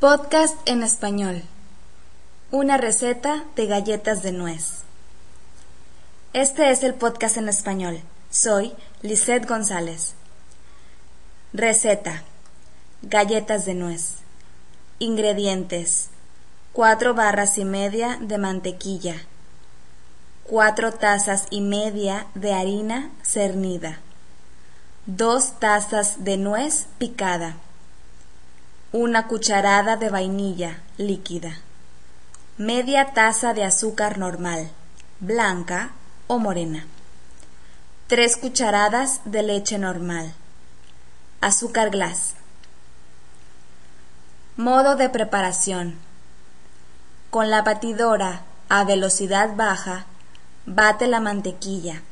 Podcast en español. Una receta de galletas de nuez. Este es el podcast en español. Soy Lisette González. Receta. Galletas de nuez. Ingredientes. 4 barras y media de mantequilla. 4 tazas y media de harina cernida. 2 tazas de nuez picada una cucharada de vainilla líquida, media taza de azúcar normal, blanca o morena, tres cucharadas de leche normal, azúcar glass. Modo de preparación. Con la batidora a velocidad baja, bate la mantequilla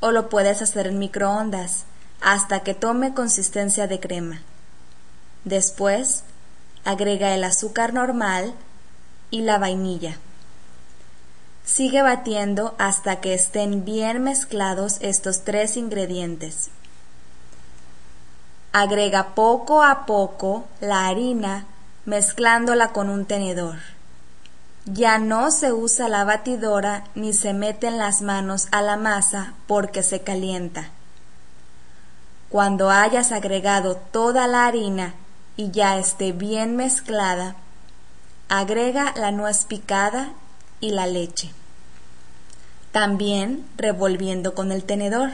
o lo puedes hacer en microondas hasta que tome consistencia de crema. Después, agrega el azúcar normal y la vainilla. Sigue batiendo hasta que estén bien mezclados estos tres ingredientes. Agrega poco a poco la harina mezclándola con un tenedor. Ya no se usa la batidora ni se meten las manos a la masa porque se calienta. Cuando hayas agregado toda la harina y ya esté bien mezclada, agrega la nuez picada y la leche. También revolviendo con el tenedor.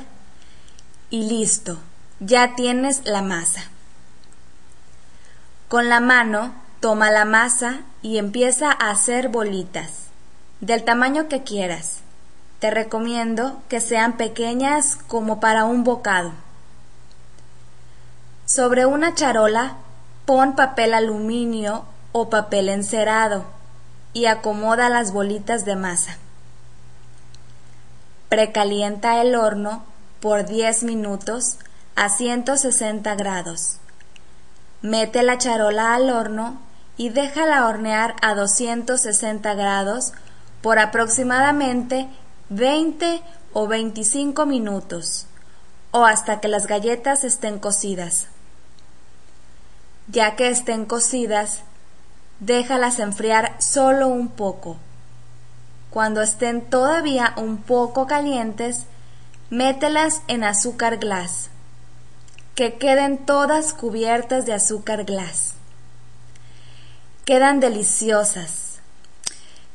Y listo, ya tienes la masa. Con la mano toma la masa y empieza a hacer bolitas, del tamaño que quieras. Te recomiendo que sean pequeñas como para un bocado. Sobre una charola Pon papel aluminio o papel encerado y acomoda las bolitas de masa. Precalienta el horno por 10 minutos a 160 grados. Mete la charola al horno y déjala hornear a 260 grados por aproximadamente 20 o 25 minutos o hasta que las galletas estén cocidas. Ya que estén cocidas, déjalas enfriar solo un poco. Cuando estén todavía un poco calientes, mételas en azúcar glass. Que queden todas cubiertas de azúcar glass. Quedan deliciosas.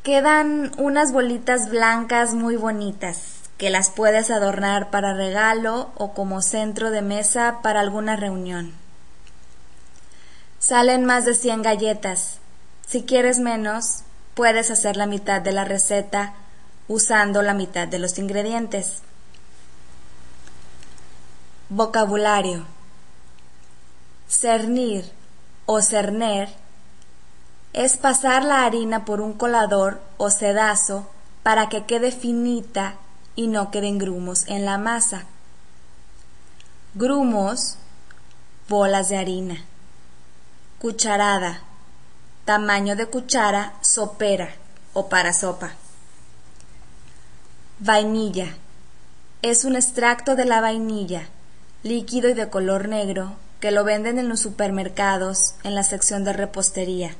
Quedan unas bolitas blancas muy bonitas que las puedes adornar para regalo o como centro de mesa para alguna reunión. Salen más de 100 galletas. Si quieres menos, puedes hacer la mitad de la receta usando la mitad de los ingredientes. Vocabulario. Cernir o cerner es pasar la harina por un colador o sedazo para que quede finita y no queden grumos en la masa. Grumos, bolas de harina. Cucharada. Tamaño de cuchara sopera o para sopa. Vainilla. Es un extracto de la vainilla, líquido y de color negro, que lo venden en los supermercados en la sección de repostería.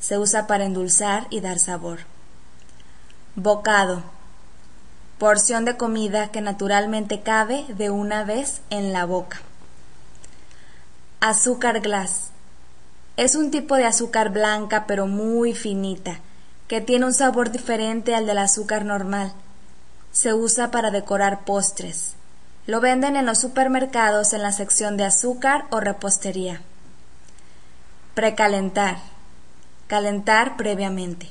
Se usa para endulzar y dar sabor. Bocado. Porción de comida que naturalmente cabe de una vez en la boca. Azúcar glass es un tipo de azúcar blanca pero muy finita, que tiene un sabor diferente al del azúcar normal. Se usa para decorar postres. Lo venden en los supermercados en la sección de azúcar o repostería. Precalentar. Calentar previamente.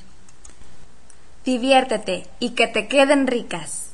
Diviértete y que te queden ricas.